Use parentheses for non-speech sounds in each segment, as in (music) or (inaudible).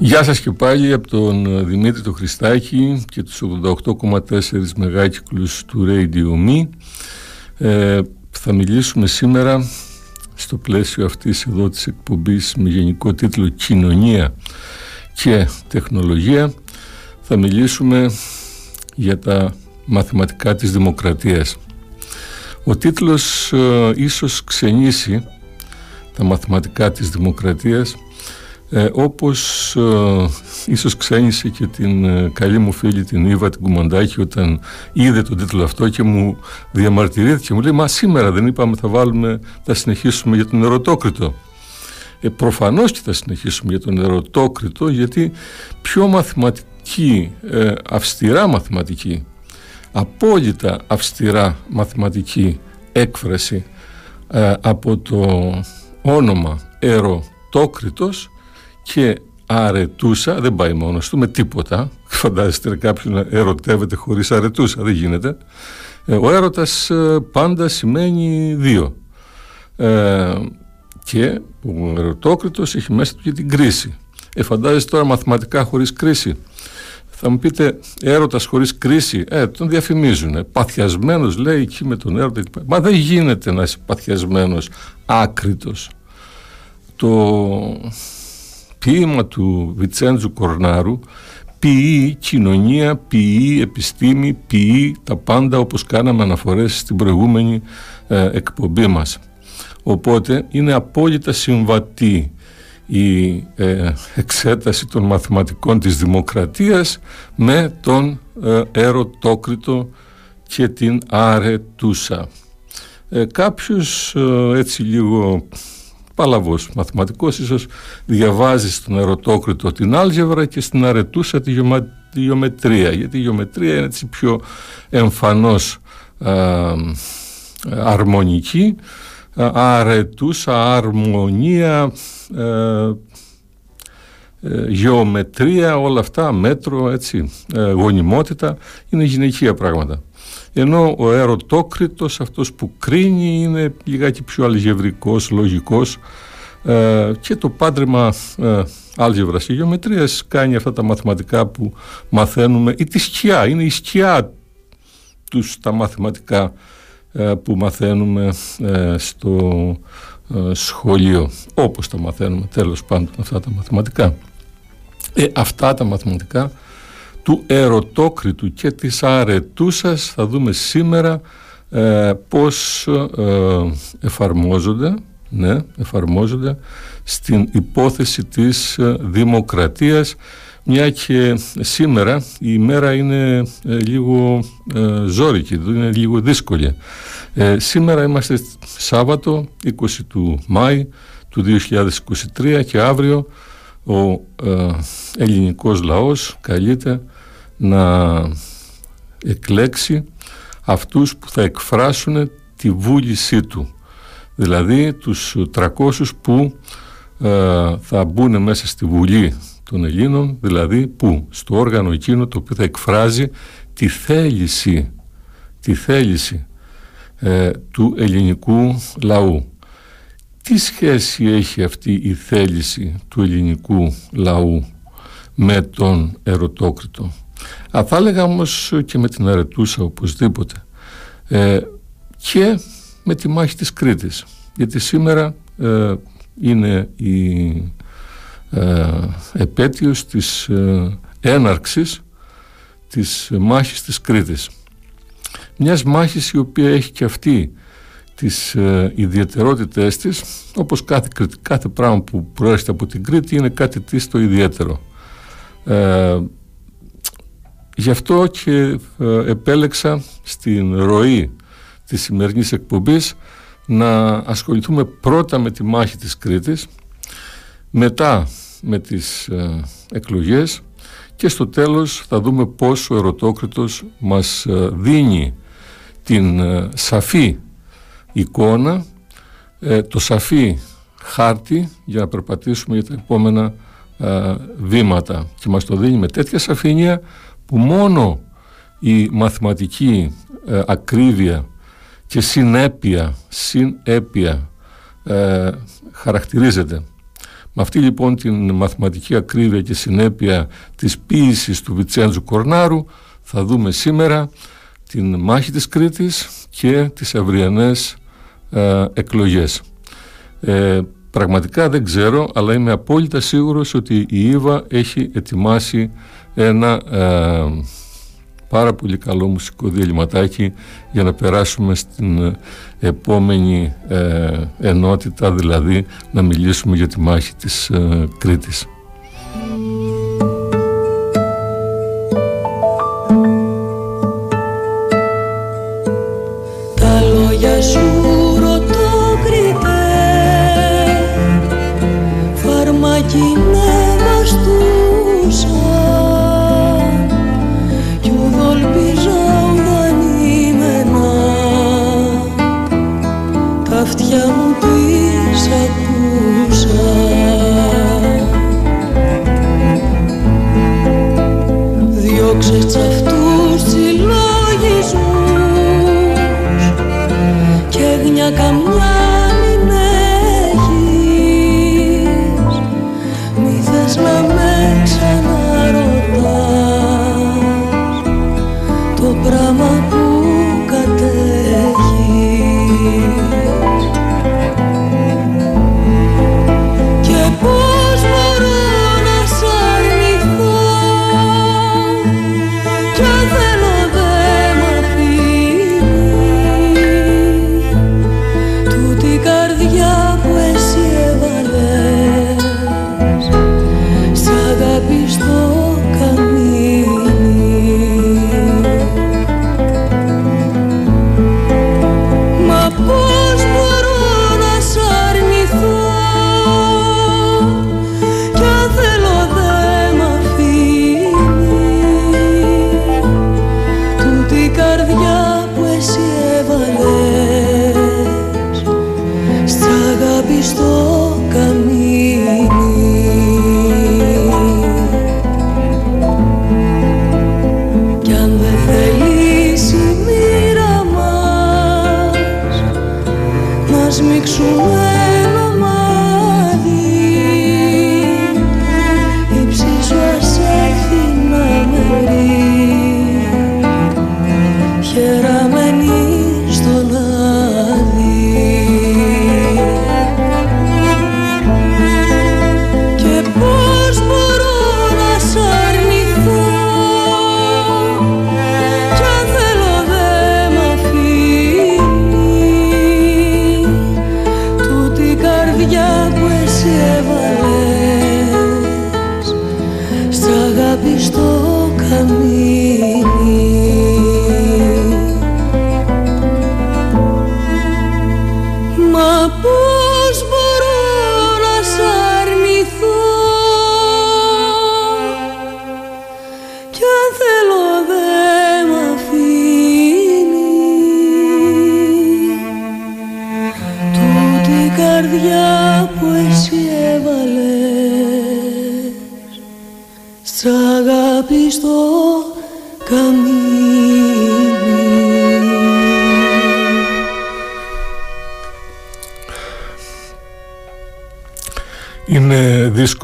Γεια σας και πάλι από τον Δημήτρη του Χριστάκη και τους 88,4 μεγάκυκλους του Radio Me. Ε, θα μιλήσουμε σήμερα στο πλαίσιο αυτής εδώ της εκπομπής με γενικό τίτλο «Κοινωνία και τεχνολογία». Θα μιλήσουμε για τα μαθηματικά της δημοκρατίας. Ο τίτλος ε, ίσως ξενήσει τα μαθηματικά της δημοκρατίας ε, όπως ε, ίσως ξένησε και την ε, καλή μου φίλη την Ήβα την Κουμαντάκη όταν είδε τον τίτλο αυτό και μου διαμαρτυρήθηκε και μου λέει «Μα σήμερα δεν είπαμε θα βάλουμε, θα συνεχίσουμε για τον ερωτόκριτο». Ε, προφανώς και θα συνεχίσουμε για τον ερωτόκριτο γιατί πιο μαθηματική, ε, αυστηρά μαθηματική, απόλυτα αυστηρά μαθηματική έκφραση ε, από το όνομα ερωτόκριτος και αρετούσα, δεν πάει μόνος του με τίποτα. Φαντάζεστε κάποιον να ερωτεύεται χωρίς αρετούσα, δεν γίνεται. Ε, ο έρωτας ε, πάντα σημαίνει δύο. Ε, και ο ερωτόκριτος έχει μέσα του και την κρίση. Ε, φαντάζεστε τώρα μαθηματικά χωρίς κρίση. Θα μου πείτε έρωτας χωρίς κρίση, ε, τον διαφημίζουν. Παθιασμένος λέει εκεί με τον έρωτα. Μα δεν γίνεται να είσαι παθιασμένος, άκριτος. Το ποίημα του Βιτσέντζου Κορνάρου ποιεί κοινωνία, ποιεί επιστήμη, ποιεί τα πάντα όπως κάναμε αναφορές στην προηγούμενη ε, εκπομπή μας. Οπότε είναι απόλυτα συμβατή η ε, εξέταση των μαθηματικών της δημοκρατίας με τον ε, ερωτόκριτο και την αρετούσα. Ε, κάποιος έτσι λίγο παλαβός μαθηματικός ίσως διαβάζει στον ερωτόκριτο την άλγευρα και στην αρετούσα τη, γεωμετρία γιατί η γεωμετρία είναι έτσι πιο εμφανώς α, αρμονική. Αρετούσα, αρμονία ε, γεωμετρία όλα αυτά, μέτρο έτσι, ε, γονιμότητα είναι γυναικεία πράγματα ενώ ο ερωτόκριτος αυτός που κρίνει είναι λιγάκι πιο αλγευρικός, λογικός ε, και το πάντρεμα ε, άλγευρας. Και γεωμετρίας κάνει αυτά τα μαθηματικά που μαθαίνουμε. Ή τη σκιά, είναι η σκιά τους τα μαθηματικά ε, που μαθαίνουμε ε, στο σχολείο. Όπως τα μαθαίνουμε τέλος πάντων αυτά τα μαθηματικά. Αυτά τα μαθηματικά του ερωτόκριτου και της αρετούσας θα δούμε σήμερα ε, πώς ε, εφαρμόζονται, ναι, εφαρμόζονται στην υπόθεση της ε, δημοκρατίας μια και σήμερα η ημέρα είναι ε, λίγο ε, ζώρικη, είναι λίγο δύσκολη. σήμερα είμαστε Σάββατο 20 του Μάη του 2023 και αύριο ο ελληνικός λαός καλείται να εκλέξει αυτούς που θα εκφράσουν τη βούλησή του. Δηλαδή τους 300 που ε, θα μπουν μέσα στη Βουλή των Ελλήνων, δηλαδή που στο όργανο εκείνο το οποίο θα εκφράζει τη θέληση, τη θέληση ε, του ελληνικού λαού. Τι σχέση έχει αυτή η θέληση του ελληνικού λαού με τον ερωτόκριτο; Α, θα έλεγα όμως και με την αρετούσα οπωσδήποτε. Ε, και με τη μάχη της Κρήτης. Γιατί σήμερα ε, είναι η ε, επέτειος της ε, έναρξης της μάχης της Κρήτης. Μιας μάχης η οποία έχει και αυτή τις ε, ιδιαιτερότητες της όπως κάθε, κάθε πράγμα που προέρχεται από την Κρήτη είναι κάτι της το ιδιαίτερο. Ε, Γι' αυτό και ε, επέλεξα στην ροή της σημερινής εκπομπής να ασχοληθούμε πρώτα με τη μάχη της Κρήτης, μετά με τις ε, εκλογές και στο τέλος θα δούμε πώς ο Ερωτόκριτος μας ε, δίνει την σαφή εικόνα, το σαφή χάρτη για να περπατήσουμε για τα επόμενα βήματα. Και μας το δίνει με τέτοια σαφήνεια που μόνο η μαθηματική ε, ακρίβεια και συνέπεια, συνέπεια ε, χαρακτηρίζεται. Με αυτή λοιπόν την μαθηματική ακρίβεια και συνέπεια της ποίησης του Βιτσέντζου Κορνάρου θα δούμε σήμερα την μάχη της Κρήτης και τις αυριανές ε, εκλογές. Ε, πραγματικά δεν ξέρω, αλλά είμαι απόλυτα σίγουρος ότι η Ήβα έχει ετοιμάσει ένα ε, πάρα πολύ καλό μουσικό διαλυματάκι για να περάσουμε στην ε, επόμενη ενότητα, δηλαδή να μιλήσουμε για τη μάχη της Κρήτης.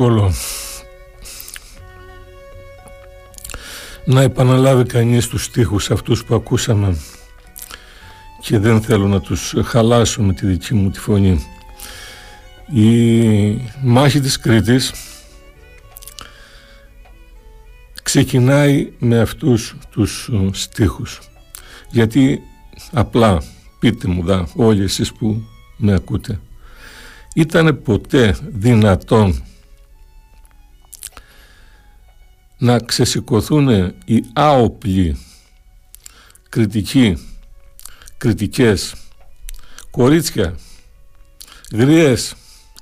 Δύσκολο να επαναλάβει κανείς τους στίχους αυτούς που ακούσαμε και δεν θέλω να τους χαλάσω με τη δική μου τη φωνή. Η μάχη της Κρήτης ξεκινάει με αυτούς τους στίχους γιατί απλά πείτε μου δα όλοι εσείς που με ακούτε ήταν ποτέ δυνατόν να ξεσηκωθούν οι άοπλοι κριτικοί, κριτικές, κορίτσια, γριές,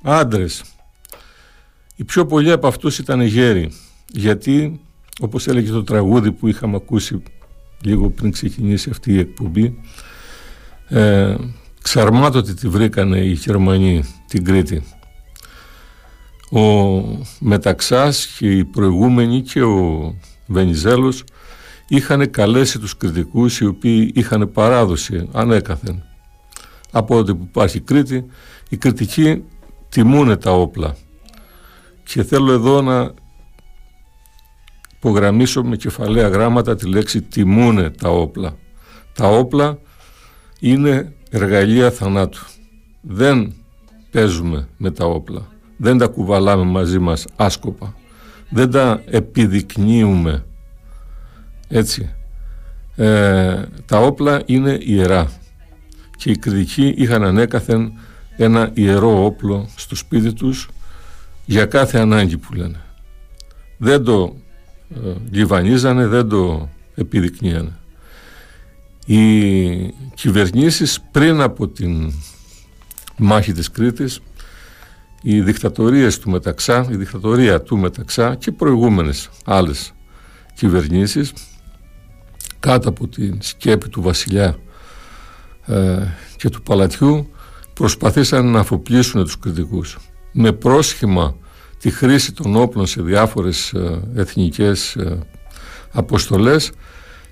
άντρες. Οι πιο πολλοί από αυτούς ήταν γέροι, γιατί όπως έλεγε το τραγούδι που είχαμε ακούσει λίγο πριν ξεκινήσει αυτή η εκπομπή, ε, ξαρμάτωτη τη βρήκανε οι Γερμανοί την Κρήτη ο Μεταξάς και οι προηγούμενοι και ο Βενιζέλος είχαν καλέσει τους κριτικούς οι οποίοι είχαν παράδοση ανέκαθεν. Από ό,τι που υπάρχει Κρήτη, οι κριτικοί τιμούν τα όπλα. και θέλω εδώ να υπογραμμίσω με κεφαλαία γράμματα τη λέξη τιμούνε τα όπλα. Τα όπλα είναι εργαλεία θανάτου. Δεν παίζουμε με τα όπλα. Δεν τα κουβαλάμε μαζί μας άσκοπα. Δεν τα επιδεικνύουμε. Έτσι. Ε, τα όπλα είναι ιερά. Και οι κριτικοί είχαν ανέκαθεν ένα ιερό όπλο στο σπίτι τους για κάθε ανάγκη που λένε. Δεν το ε, λιβανίζανε, δεν το επιδεικνύανε. Οι κυβερνήσεις πριν από την μάχη της Κρήτης οι δικτατορίες του Μεταξά, η δικτατορία του Μεταξά και προηγούμενες άλλες κυβερνήσεις κάτω από την σκέπη του βασιλιά ε, και του παλατιού προσπαθήσαν να αφοπλίσουν τους κριτικούς με πρόσχημα τη χρήση των όπλων σε διάφορες ε, εθνικές ε, αποστολές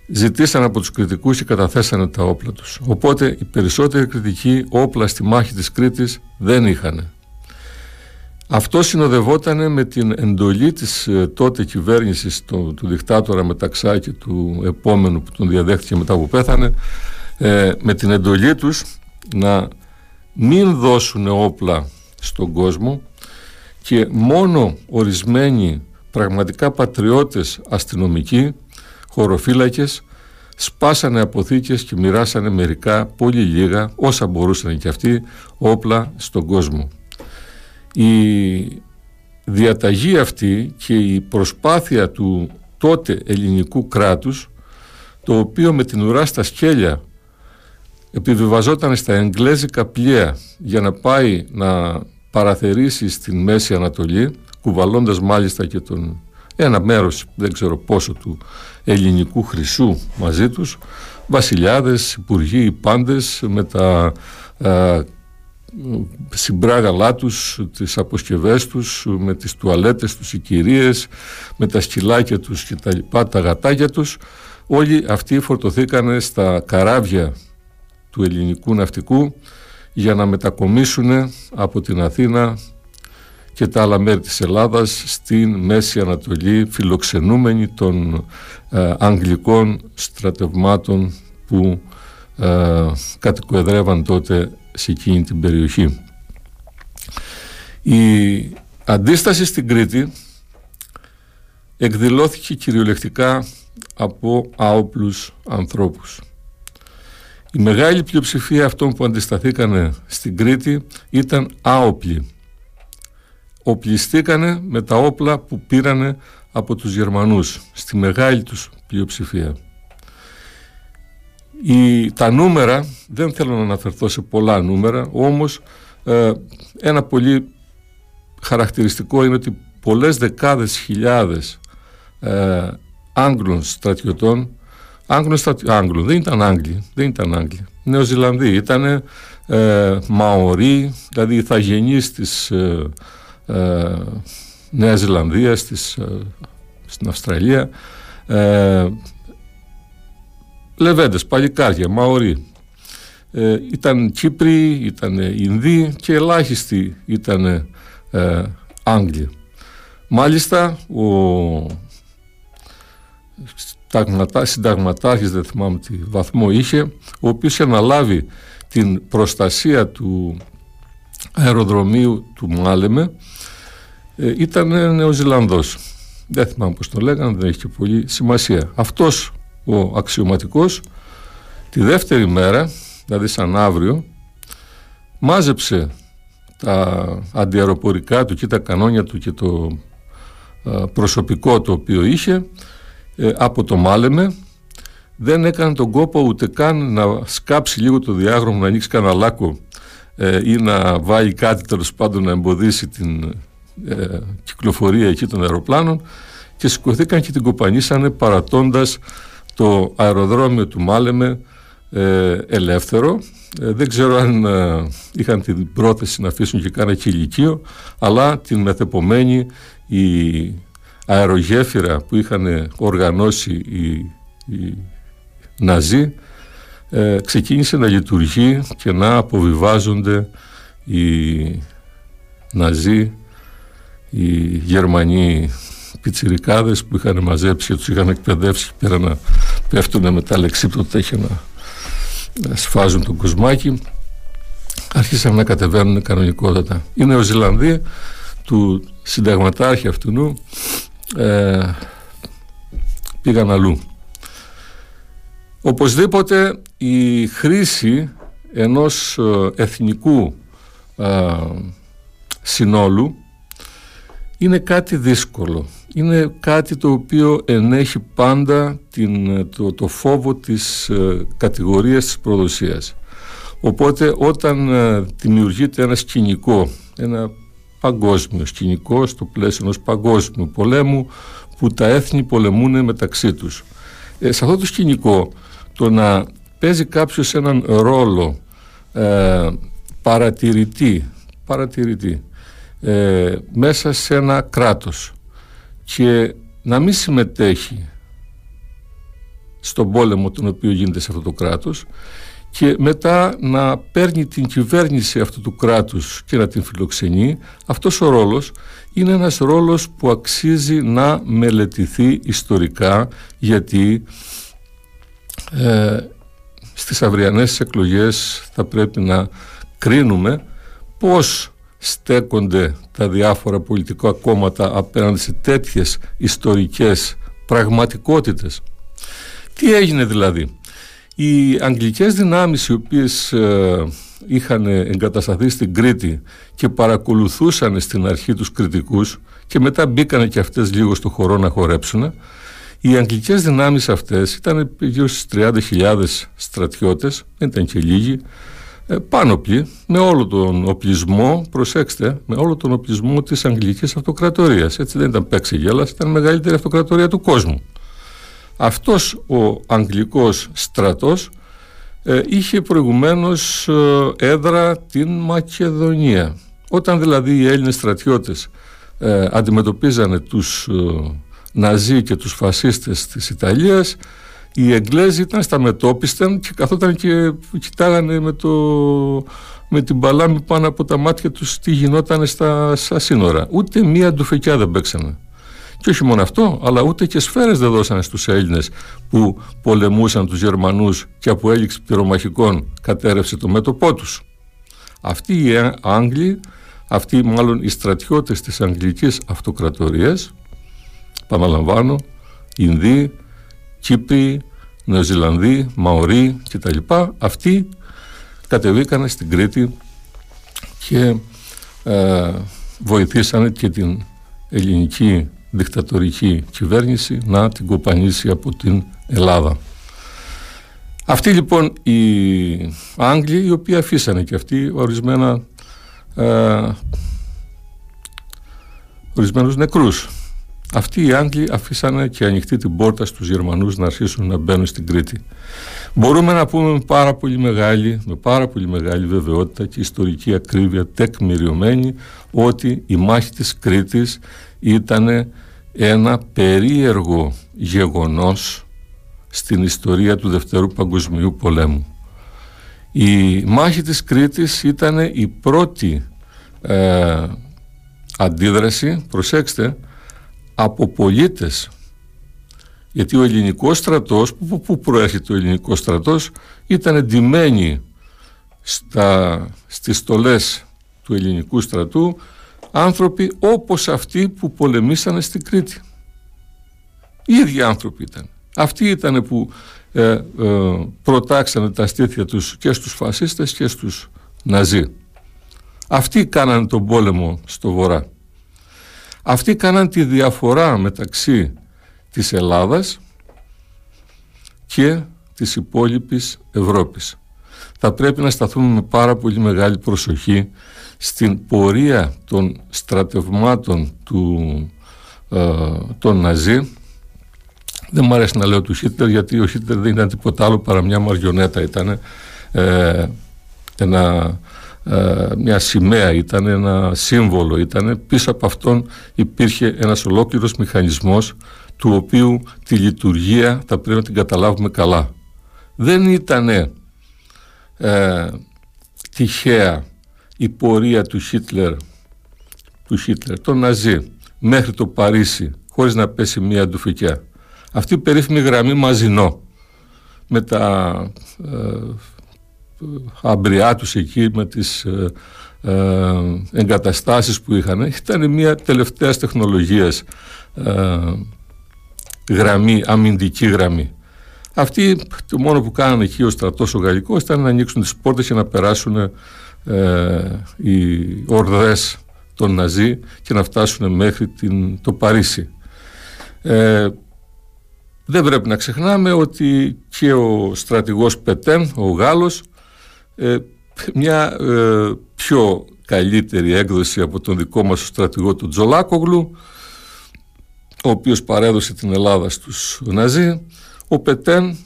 ζητήσαν από τους κριτικούς και καταθέσανε τα όπλα τους. Οπότε οι περισσότεροι κριτικοί όπλα στη μάχη της Κρήτης δεν είχαν. Αυτό συνοδευόταν με την εντολή της ε, τότε κυβέρνησης του, του δικτάτορα Μεταξά και του επόμενου που τον διαδέχτηκε μετά που πέθανε με την εντολή τους να μην δώσουν όπλα στον κόσμο και μόνο ορισμένοι πραγματικά πατριώτες αστυνομικοί, χωροφύλακες, σπάσανε αποθήκες και μοιράσανε μερικά, πολύ λίγα, όσα μπορούσαν και αυτοί, όπλα στον κόσμο. Η διαταγή αυτή και η προσπάθεια του τότε ελληνικού κράτους, το οποίο με την ουρά στα σκέλια επιβιβαζόταν στα εγγλέζικα πλοία για να πάει να παραθερήσει στην Μέση Ανατολή κουβαλώντας μάλιστα και τον ένα μέρος δεν ξέρω πόσο του ελληνικού χρυσού μαζί τους βασιλιάδες, υπουργοί, πάντες με τα α, συμπράγαλά τους, τις αποσκευές τους, με τις τουαλέτες τους, οι κυρίες, με τα σκυλάκια τους και τα λοιπά, τα γατάκια τους. Όλοι αυτοί φορτωθήκανε στα καράβια του ελληνικού ναυτικού για να μετακομίσουν από την Αθήνα και τα άλλα μέρη της Ελλάδας στην Μέση Ανατολή φιλοξενούμενοι των ε, Αγγλικών στρατευμάτων που ε, κατοικοεδρεύαν τότε σε εκείνη την περιοχή. Η αντίσταση στην Κρήτη εκδηλώθηκε κυριολεκτικά από άοπλους ανθρώπους. Η μεγάλη πλειοψηφία αυτών που αντισταθήκανε στην Κρήτη ήταν άοπλοι. Οπλιστήκανε με τα όπλα που πήρανε από τους Γερμανούς, στη μεγάλη τους πλειοψηφία. Η, τα νούμερα, δεν θέλω να αναφερθώ σε πολλά νούμερα, όμως ε, ένα πολύ χαρακτηριστικό είναι ότι πολλές δεκάδες χιλιάδες ε, Άγγλων στρατιωτών Άγγλων, Άγγλων, δεν ήταν Άγγλοι, δεν ήταν Άγγλοι. Νεοζηλανδοί ήταν ε, Μαωροί, δηλαδή ηθαγενείς της ε, ε, Νέας Ζηλανδίας, της, ε, στην Αυστραλία, ε, Λεβέντες, παλικάρια, Μαωροί. Ε, ήταν Κύπροι, ήταν Ινδοί και ελάχιστοι ήταν ε, Άγγλοι. Μάλιστα, ο συνταγματάρχης, δεν θυμάμαι τι βαθμό είχε, ο οποίος είχε αναλάβει την προστασία του αεροδρομίου του Μάλεμε, ε, ήταν Νεοζηλανδός. Δεν θυμάμαι πώς το λέγανε, δεν έχει και πολύ σημασία. Αυτός ο αξιωματικός τη δεύτερη μέρα, δηλαδή σαν αύριο, μάζεψε τα αντιαεροπορικά του και τα κανόνια του και το προσωπικό το οποίο είχε ε, από το Μάλεμε. Δεν έκανε τον κόπο ούτε καν να σκάψει λίγο το διάγραμμα, να ανοίξει κανένα λάκκο ε, ή να βάλει κάτι τέλος πάντων να εμποδίσει την ε, κυκλοφορία εκεί των αεροπλάνων. Και σηκωθήκαν και την κοπανίσανε παρατώντας το αεροδρόμιο του Μάλεμε ε, ελεύθερο. δεν ξέρω αν είχαν την πρόθεση να αφήσουν και κάνα κηλικείο αλλά την μεθεπομένη η αερογέφυρα που είχαν οργανώσει οι, οι Ναζί ε, ξεκίνησε να λειτουργεί και να αποβιβάζονται οι Ναζί οι Γερμανοί πιτσιρικάδες που είχαν μαζέψει και τους είχαν εκπαιδεύσει και πέρα να πέφτουν με τα λεξίπτωτα και να σφάζουν τον κοσμάκι άρχισαν να κατεβαίνουν κανονικότατα. Οι Νεοζηλανδοί του συνταγματάρχη αυτού ε, πήγαν αλλού. Οπωσδήποτε η χρήση ενός ε, εθνικού ε, συνόλου είναι κάτι δύσκολο. Είναι κάτι το οποίο ενέχει πάντα την, το, το φόβο της ε, κατηγορίας της προδοσίας. Οπότε όταν ε, δημιουργείται ένα σκηνικό, ένα παγκόσμιο σκηνικό στο πλαίσιο ενός παγκόσμιου πολέμου που τα έθνη πολεμούν μεταξύ τους. Ε, σε αυτό το σκηνικό το να παίζει κάποιος έναν ρόλο ε, παρατηρητή, παρατηρητή ε, μέσα σε ένα κράτος και να μην συμμετέχει στον πόλεμο τον οποίο γίνεται σε αυτό το κράτος και μετά να παίρνει την κυβέρνηση αυτού του κράτους και να την φιλοξενεί αυτός ο ρόλος είναι ένας ρόλος που αξίζει να μελετηθεί ιστορικά γιατί ε, στις αυριανές εκλογές θα πρέπει να κρίνουμε πώς στέκονται τα διάφορα πολιτικά κόμματα απέναντι σε τέτοιες ιστορικές πραγματικότητες. Τι έγινε δηλαδή; Οι αγγλικές δυνάμεις οι οποίες ε, είχαν εγκατασταθεί στην Κρήτη και παρακολουθούσαν στην αρχή τους κριτικούς και μετά μπήκανε και αυτές λίγο στο χώρο να χορέψουν οι αγγλικές δυνάμεις αυτές ήταν γύρω στις 30.000 στρατιώτες, δεν ήταν και λίγοι, ε, πάνωπλοι με όλο τον οπλισμό, προσέξτε, με όλο τον οπλισμό της Αγγλικής Αυτοκρατορίας. Έτσι δεν ήταν παίξη γέλας, ήταν η μεγαλύτερη αυτοκρατορία του κόσμου. Αυτός ο Αγγλικός στρατός ε, είχε προηγουμένως ε, έδρα την Μακεδονία. Όταν δηλαδή οι Έλληνες στρατιώτες ε, αντιμετωπίζανε τους Ναζί και τους φασίστες της Ιταλίας οι Εγγλέζοι ήταν στα μετόπιστα και καθόταν και κοιτάγανε με, το, με την παλάμη πάνω από τα μάτια τους τι γινόταν στα, στα σύνορα. Ούτε μία ντουφεκιά δεν παίξανε. Και όχι μόνο αυτό, αλλά ούτε και σφαίρες δεν δώσανε στους Έλληνες που πολεμούσαν τους Γερμανούς και από έληξη πυρομαχικών κατέρευσε το μέτωπό τους. Αυτοί οι Άγγλοι, αυτοί μάλλον οι στρατιώτες της Αγγλικής Αυτοκρατορίας, επαναλαμβάνω, Ινδοί, Κύπροι, Νεοζηλανδοί, Μαωροί κτλ. Αυτοί κατεβήκανε στην Κρήτη και ε, βοηθήσανε και την ελληνική δικτατορική κυβέρνηση να την κοπανίσει από την Ελλάδα. Αυτοί λοιπόν οι Άγγλοι οι οποίοι αφήσανε και αυτοί ορισμένα ε, ορισμένους νεκρούς αυτοί οι Άγγλοι αφήσανε και ανοιχτή την πόρτα στους Γερμανούς να αρχίσουν να μπαίνουν στην Κρήτη. Μπορούμε να πούμε με πάρα πολύ μεγάλη, με πάρα πολύ μεγάλη βεβαιότητα και ιστορική ακρίβεια τεκμηριωμένη ότι η μάχη της Κρήτης ήταν ένα περίεργο γεγονός στην ιστορία του Δευτέρου Παγκοσμίου Πολέμου. Η μάχη της Κρήτης ήταν η πρώτη ε, αντίδραση, προσέξτε, από πολίτες γιατί ο ελληνικός στρατός, που, που προέρχεται ο ελληνικός στρατός ήταν εντυμένοι στα, στις στολές του ελληνικού στρατού άνθρωποι όπως αυτοί που πολεμήσανε στην Κρήτη. Οι ίδιοι άνθρωποι ήταν. Αυτοί ήταν που ε, ε, προτάξανε τα στήθια τους και στους φασίστες και στους Ναζί. Αυτοί κάνανε τον πόλεμο στο βορρά. Αυτοί κάναν τη διαφορά μεταξύ της Ελλάδας και της υπόλοιπης Ευρώπης. Θα πρέπει να σταθούμε με πάρα πολύ μεγάλη προσοχή στην πορεία των στρατευμάτων του, ε, των Ναζί δεν μου αρέσει να λέω του Χίτλερ γιατί ο Χίτλερ δεν ήταν τίποτα άλλο παρά μια μαριονέτα ήταν ε, ένα ε, μια σημαία ήταν, ένα σύμβολο ήταν, πίσω από αυτόν υπήρχε ένας ολόκληρος μηχανισμός του οποίου τη λειτουργία θα πρέπει να την καταλάβουμε καλά. Δεν ήταν ε, τυχαία η πορεία του Χίτλερ του Χίτλερ, τον Ναζί, μέχρι το Παρίσι, χωρίς να πέσει μία ντουφικιά. Αυτή η περίφημη γραμμή Μαζινό, με τα ε, αμπριά τους εκεί, με τις ε, ε, εγκαταστάσεις που είχαν, ήταν μία τελευταίας τεχνολογίας ε, γραμμή, αμυντική γραμμή. Αυτοί το μόνο που κάνανε εκεί ο στρατός ο γαλλικός ήταν να ανοίξουν τις πόρτες και να περάσουν ε, οι ορδές των Ναζί και να φτάσουν μέχρι την, το Παρίσι. Ε, δεν πρέπει να ξεχνάμε ότι και ο στρατηγός Πετέν, ο Γάλλος, ε, μια ε, πιο καλύτερη έκδοση από τον δικό μας στρατηγό του Τζολάκογλου, ο οποίος παρέδωσε την Ελλάδα στους Ναζί, ο Πετέν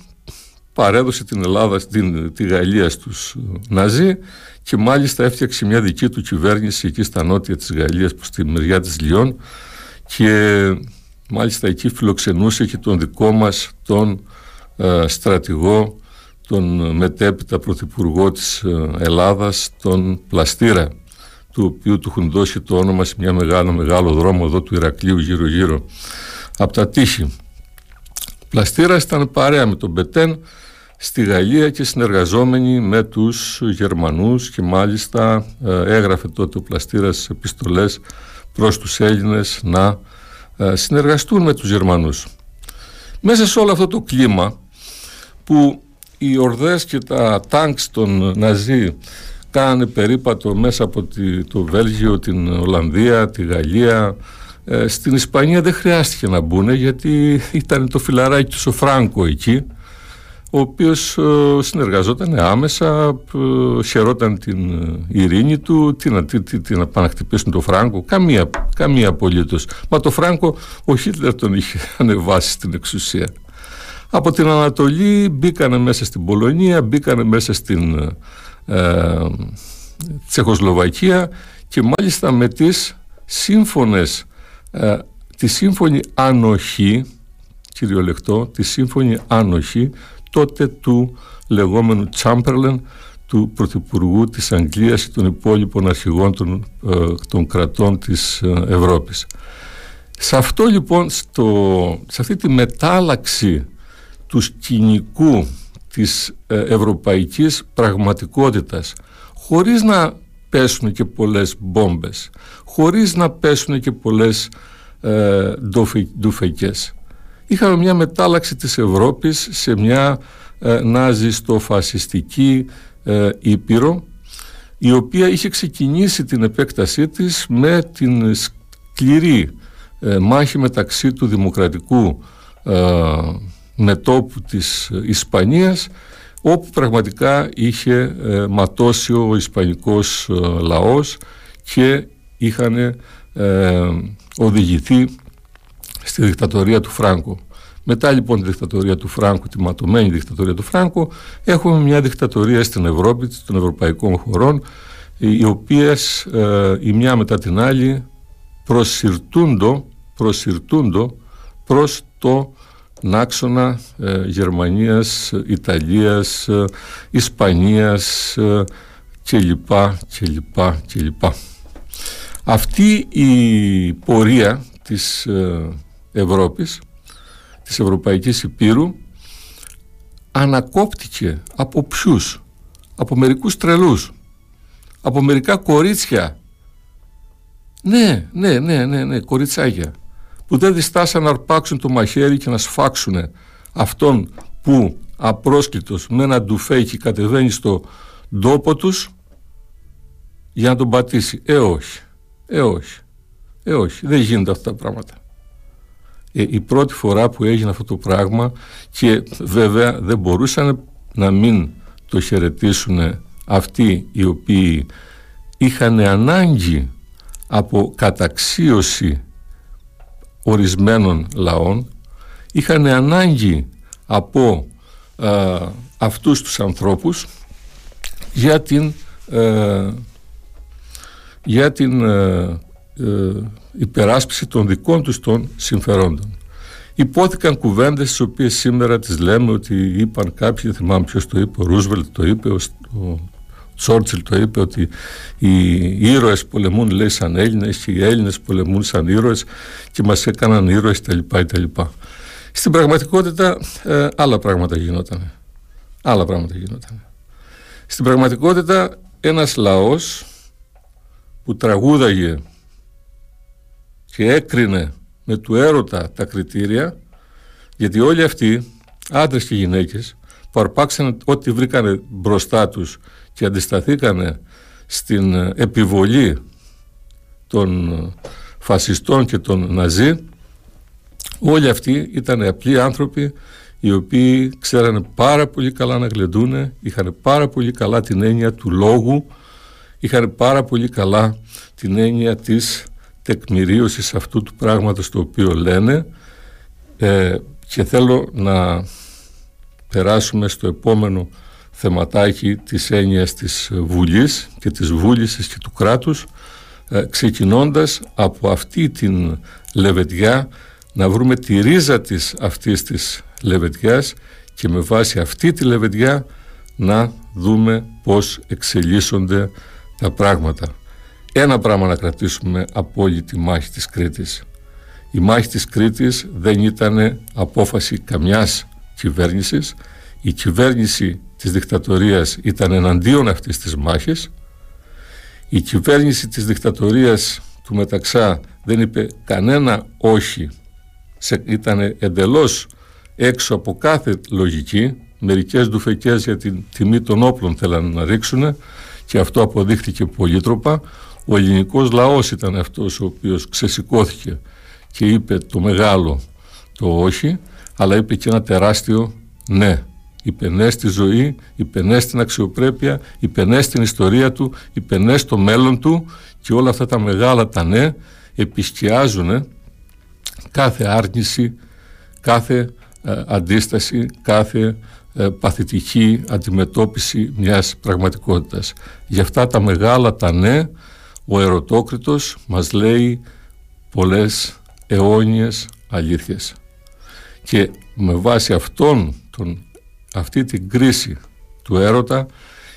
παρέδωσε την Ελλάδα, την, τη Γαλλία στους Ναζί και μάλιστα έφτιαξε μια δική του κυβέρνηση εκεί στα νότια της Γαλλίας που στη μεριά της Λιών και μάλιστα εκεί φιλοξενούσε και τον δικό μας τον ε, στρατηγό τον μετέπειτα πρωθυπουργό της ε, Ελλάδας τον Πλαστήρα του οποίου του έχουν δώσει το όνομα σε μια μεγάλο μεγάλο δρόμο εδώ του Ηρακλείου γύρω γύρω από τα τείχη Πλαστήρας ήταν παρέα με τον Μπετέν στη Γαλλία και συνεργαζόμενοι με τους Γερμανούς και μάλιστα ε, έγραφε τότε ο Πλαστήρας επιστολές προς τους Έλληνες να ε, συνεργαστούν με τους Γερμανούς. Μέσα σε όλο αυτό το κλίμα που οι ορδές και τα τάγκς των Ναζί κάνανε περίπατο μέσα από το Βέλγιο, την Ολλανδία, τη Γαλλία, ε, στην Ισπανία δεν χρειάστηκε να μπουν γιατί ήταν το φιλαράκι του ο Φράγκο εκεί ο οποίος ε, συνεργαζόταν άμεσα, ε, χαιρόταν την ειρήνη του, τι να, τι, τι, τι να πάνε να χτυπήσουν τον Φράγκο, καμία, καμία απολύτως. Μα το Φράγκο ο Χίτλερ τον είχε (laughs) ανεβάσει στην εξουσία. Από την Ανατολή μπήκανε μέσα στην Πολωνία, μπήκανε μέσα στην ε, Τσεχοσλοβακία και μάλιστα με τις σύμφωνες ε, τη σύμφωνη ανοχή, κυριολεκτό, τη σύμφωνη ανοχή τότε του λεγόμενου Τσάμπερλεν, του Πρωθυπουργού της Αγγλίας και των υπόλοιπων αρχηγών των, ε, των κρατών της ε, Ευρώπης. Σε αυτό λοιπόν, στο, σε αυτή τη μετάλλαξη του σκηνικού της ευρωπαϊκής πραγματικότητας χωρίς να πέσουν και πολλές μπόμπες χωρίς να πέσουν και πολλές ε, ντουφεκές. Είχαμε μια μετάλλαξη της Ευρώπης σε μια ε, ναζιστοφασιστική ε, ήπειρο η οποία είχε ξεκινήσει την επέκτασή της με την σκληρή ε, μάχη μεταξύ του δημοκρατικού ε, μετόπου της Ισπανίας όπου πραγματικά είχε ματώσει ο ισπανικός λαός και είχαν ε, οδηγηθεί στη δικτατορία του Φράγκο. Μετά λοιπόν τη δικτατορία του Φράγκου, τη ματωμένη δικτατορία του Φράγκο, έχουμε μια δικτατορία στην Ευρώπη, των ευρωπαϊκών χωρών, οι οποίες ε, η μια μετά την άλλη προσυρτούντο, προσυρτούντο προς το νάξονα ε, Γερμανίας, Ιταλίας, ε, Ισπανίας ε, κλπ. κλπ. κλπ. Αυτή η πορεία της ε, Ευρώπης, της Ευρωπαϊκής Υπήρου ανακόπτηκε από ποιους, από μερικούς τρελούς, από μερικά κορίτσια. Ναι, ναι, ναι, ναι, ναι, κοριτσάκια που δεν διστάσαν να αρπάξουν το μαχαίρι και να σφάξουν αυτόν που απρόσκλητος με ένα ντουφέκι κατεβαίνει στο τόπο τους για να τον πατήσει. Ε, όχι. Ε, όχι. Ε, όχι. Δεν γίνονται αυτά τα πράγματα. Ε, η πρώτη φορά που έγινε αυτό το πράγμα και βέβαια δεν μπορούσαν να μην το χαιρετήσουν αυτοί οι οποίοι είχαν ανάγκη από καταξίωση ορισμένων λαών είχαν ανάγκη από α, αυτούς τους ανθρώπους για την ε, για την ε, ε, υπεράσπιση των δικών τους των συμφερόντων. Υπόθηκαν κουβέντες τις οποίες σήμερα τις λέμε ότι είπαν κάποιοι, δεν θυμάμαι ποιος το είπε, ο Ρούσβελτ το είπε, ο, ο Τσόρτσιλ το είπε ότι οι ήρωες πολεμούν λέει σαν Έλληνες και οι Έλληνες πολεμούν σαν ήρωες και μας έκαναν ήρωες κτλ. Στην πραγματικότητα ε, άλλα πράγματα γινόταν. Άλλα πράγματα γινόταν. Στην πραγματικότητα ένας λαός που τραγούδαγε και έκρινε με του έρωτα τα κριτήρια γιατί όλοι αυτοί, άντρες και γυναίκες που αρπάξαν ό,τι βρήκανε μπροστά τους και αντισταθήκανε στην επιβολή των φασιστών και των ναζί. Όλοι αυτοί ήταν απλοί άνθρωποι οι οποίοι ξέρανε πάρα πολύ καλά να γλεντούν, είχαν πάρα πολύ καλά την έννοια του λόγου, είχαν πάρα πολύ καλά την έννοια της τεκμηρίωσης αυτού του πράγματος το οποίο λένε. Ε, και θέλω να περάσουμε στο επόμενο θεματάκι της έννοιας της Βουλής και της βούλησης και του κράτους ε, ξεκινώντας από αυτή την λεβεντιά να βρούμε τη ρίζα της αυτής της λεβεντιάς και με βάση αυτή τη λεβεντιά να δούμε πώς εξελίσσονται τα πράγματα. Ένα πράγμα να κρατήσουμε από όλη τη μάχη της Κρήτης. Η μάχη της Κρήτης δεν ήταν απόφαση καμιάς κυβέρνησης. Η κυβέρνηση της δικτατορίας ήταν εναντίον αυτής της μάχης. Η κυβέρνηση της δικτατορίας του Μεταξά δεν είπε κανένα όχι. Ήταν εντελώς έξω από κάθε λογική. Μερικές ντουφεκές για την τιμή των όπλων θέλανε να ρίξουν και αυτό αποδείχθηκε πολύτροπα. Ο ελληνικός λαός ήταν αυτός ο οποίος ξεσηκώθηκε και είπε το μεγάλο το όχι, αλλά είπε και ένα τεράστιο ναι. Είπε ναι στη ζωή, είπε ναι στην αξιοπρέπεια, είπε ναι στην ιστορία του, είπε ναι στο μέλλον του και όλα αυτά τα μεγάλα τα ναι επισκιάζουν κάθε άρνηση, κάθε ε, αντίσταση, κάθε ε, παθητική αντιμετώπιση μιας πραγματικότητας. Γι' αυτά τα μεγάλα τα ναι, ο Ερωτόκριτος μας λέει πολλές αιώνιες αλήθειες. Και με βάση αυτόν, τον, αυτή την κρίση του έρωτα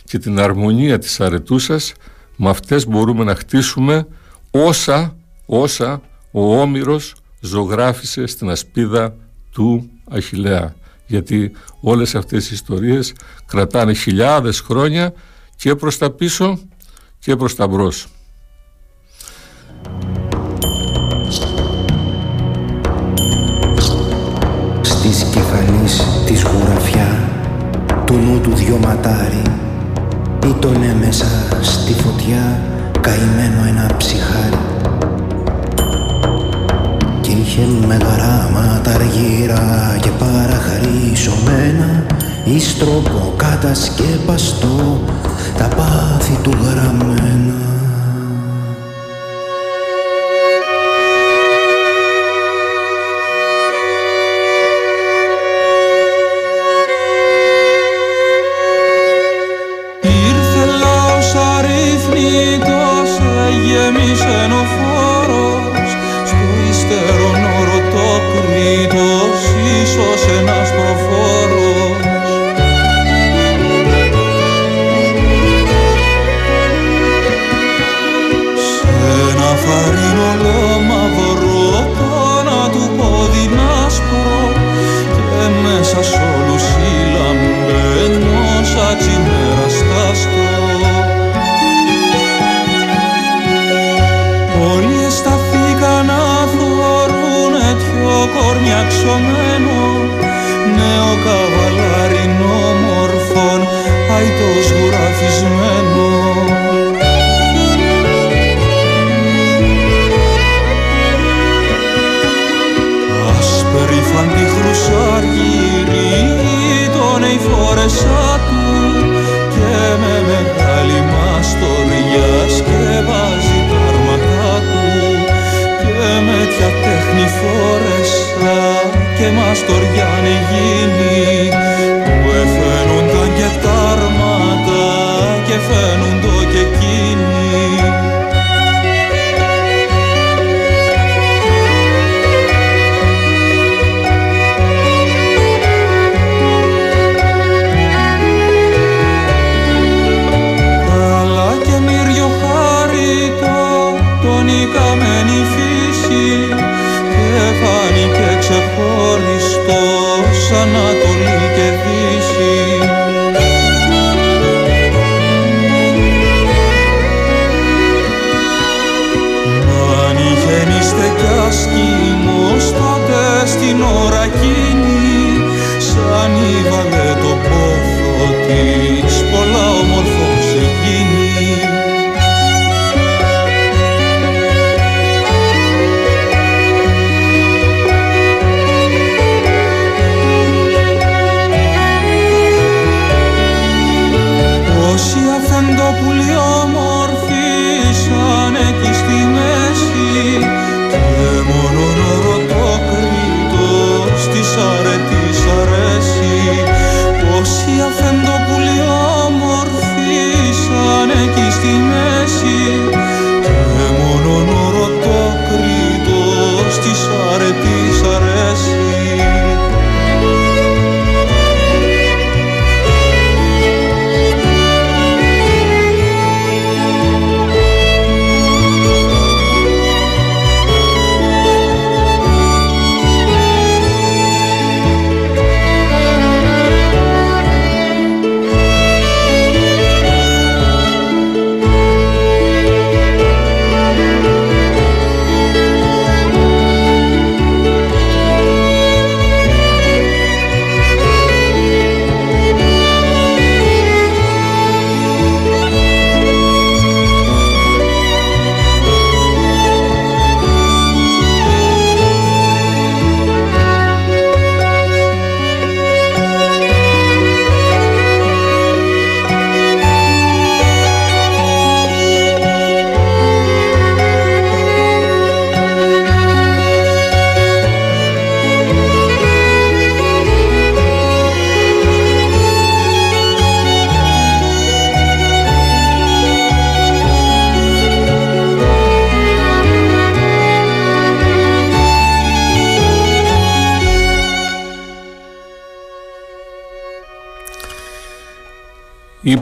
και την αρμονία της αρετούσας, με αυτές μπορούμε να χτίσουμε όσα, όσα ο Όμηρος ζωγράφισε στην ασπίδα του Αχιλέα γιατί όλες αυτές οι ιστορίες κρατάνε χιλιάδες χρόνια και προς τα πίσω και προς τα μπρος. Στις κεφαλής της γουραφιά του νου του δυο ματάρι ήτονε μέσα στη φωτιά καημένο ένα ψυχάρι. Κι είχε με γράμματα αργύρα και παραχαρίσωμένα Ιστροπο κατασκέπαστο τα πάθη του γραμμένα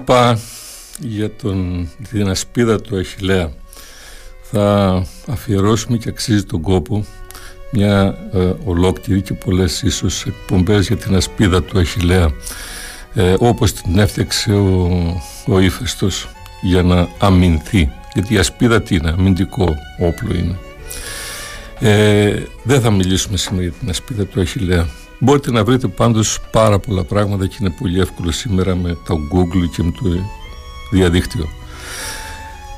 είπα για τον, την ασπίδα του Αχιλέα θα αφιερώσουμε και αξίζει τον κόπο μια ε, ολόκληρη και πολλές ίσως εκπομπές για την ασπίδα του Αχιλέα ε, όπως την έφτιαξε ο, ο ύφεστος για να αμυνθεί. Γιατί η ασπίδα τι είναι, αμυντικό όπλο είναι. Ε, δεν θα μιλήσουμε σήμερα για την ασπίδα του Αχιλέα Μπορείτε να βρείτε πάντως πάρα πολλά πράγματα και είναι πολύ εύκολο σήμερα με το Google και με το διαδίκτυο.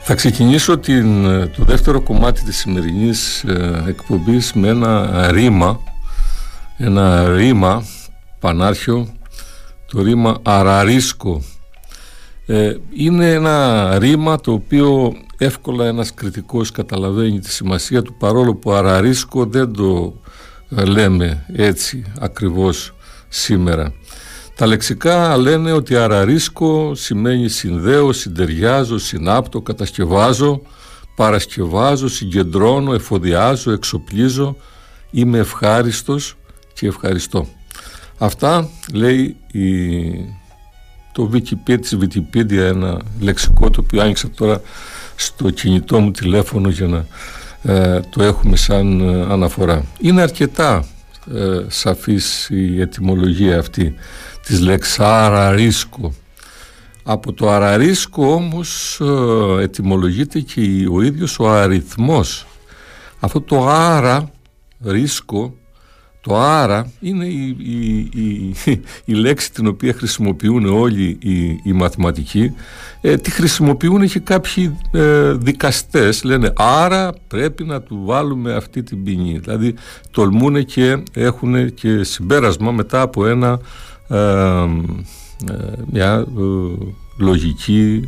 Θα ξεκινήσω την, το δεύτερο κομμάτι της σημερινής ε, εκπομπής με ένα ρήμα, ένα ρήμα πανάρχιο, το ρήμα αραρίσκο. Ε, είναι ένα ρήμα το οποίο εύκολα ένας κριτικός καταλαβαίνει τη σημασία του παρόλο που αραρίσκο δεν το λέμε έτσι ακριβώς σήμερα. Τα λεξικά λένε ότι αραρίσκω σημαίνει συνδέω, συντεριάζω, συνάπτω, κατασκευάζω, παρασκευάζω, συγκεντρώνω, εφοδιάζω, εξοπλίζω, είμαι ευχάριστος και ευχαριστώ. Αυτά λέει η... το Wikipedia της Wikipedia ένα λεξικό το οποίο άνοιξα τώρα στο κινητό μου τηλέφωνο για να ε, το έχουμε σαν ε, αναφορά. Είναι αρκετά ε, σαφής η ετυμολογία αυτή της λέξης αραρίσκο. Από το αραρίσκο όμως ε, ετυμολογείται και ο ίδιος ο αριθμός. Αυτό το άρα ρίσκο το άρα είναι η, η, η, λέξη την οποία χρησιμοποιούν όλοι οι, μαθηματικοί. Ε, τη χρησιμοποιούν και κάποιοι ε, δικαστές. Λένε άρα πρέπει να του βάλουμε αυτή την ποινή. Δηλαδή τολμούν και έχουν και συμπέρασμα μετά από ένα, ε, ε, μια λογική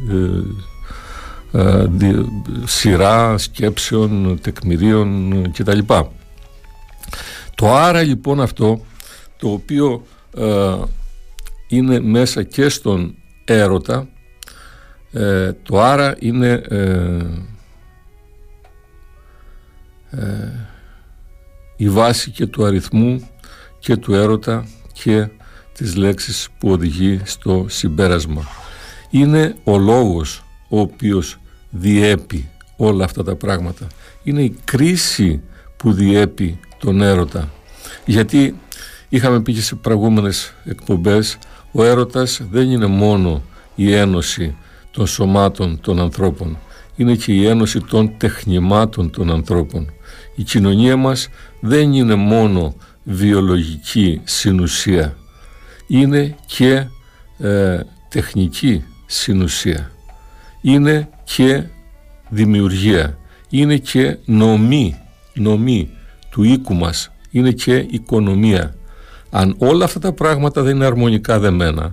σειρά σκέψεων, τεκμηρίων κτλ. Το άρα λοιπόν αυτό το οποίο ε, είναι μέσα και στον έρωτα ε, το άρα είναι ε, η βάση και του αριθμού και του έρωτα και της λέξης που οδηγεί στο συμπέρασμα. Είναι ο λόγος ο οποίος διέπει όλα αυτά τα πράγματα. Είναι η κρίση που διέπει τον έρωτα. Γιατί είχαμε πει και σε προηγούμενες εκπομπές ο έρωτας δεν είναι μόνο η ένωση των σωμάτων των ανθρώπων είναι και η ένωση των τεχνημάτων των ανθρώπων. Η κοινωνία μας δεν είναι μόνο βιολογική συνουσία είναι και ε, τεχνική συνουσία είναι και δημιουργία είναι και νομή νομή του οίκου μας είναι και οικονομία. Αν όλα αυτά τα πράγματα δεν είναι αρμονικά δεμένα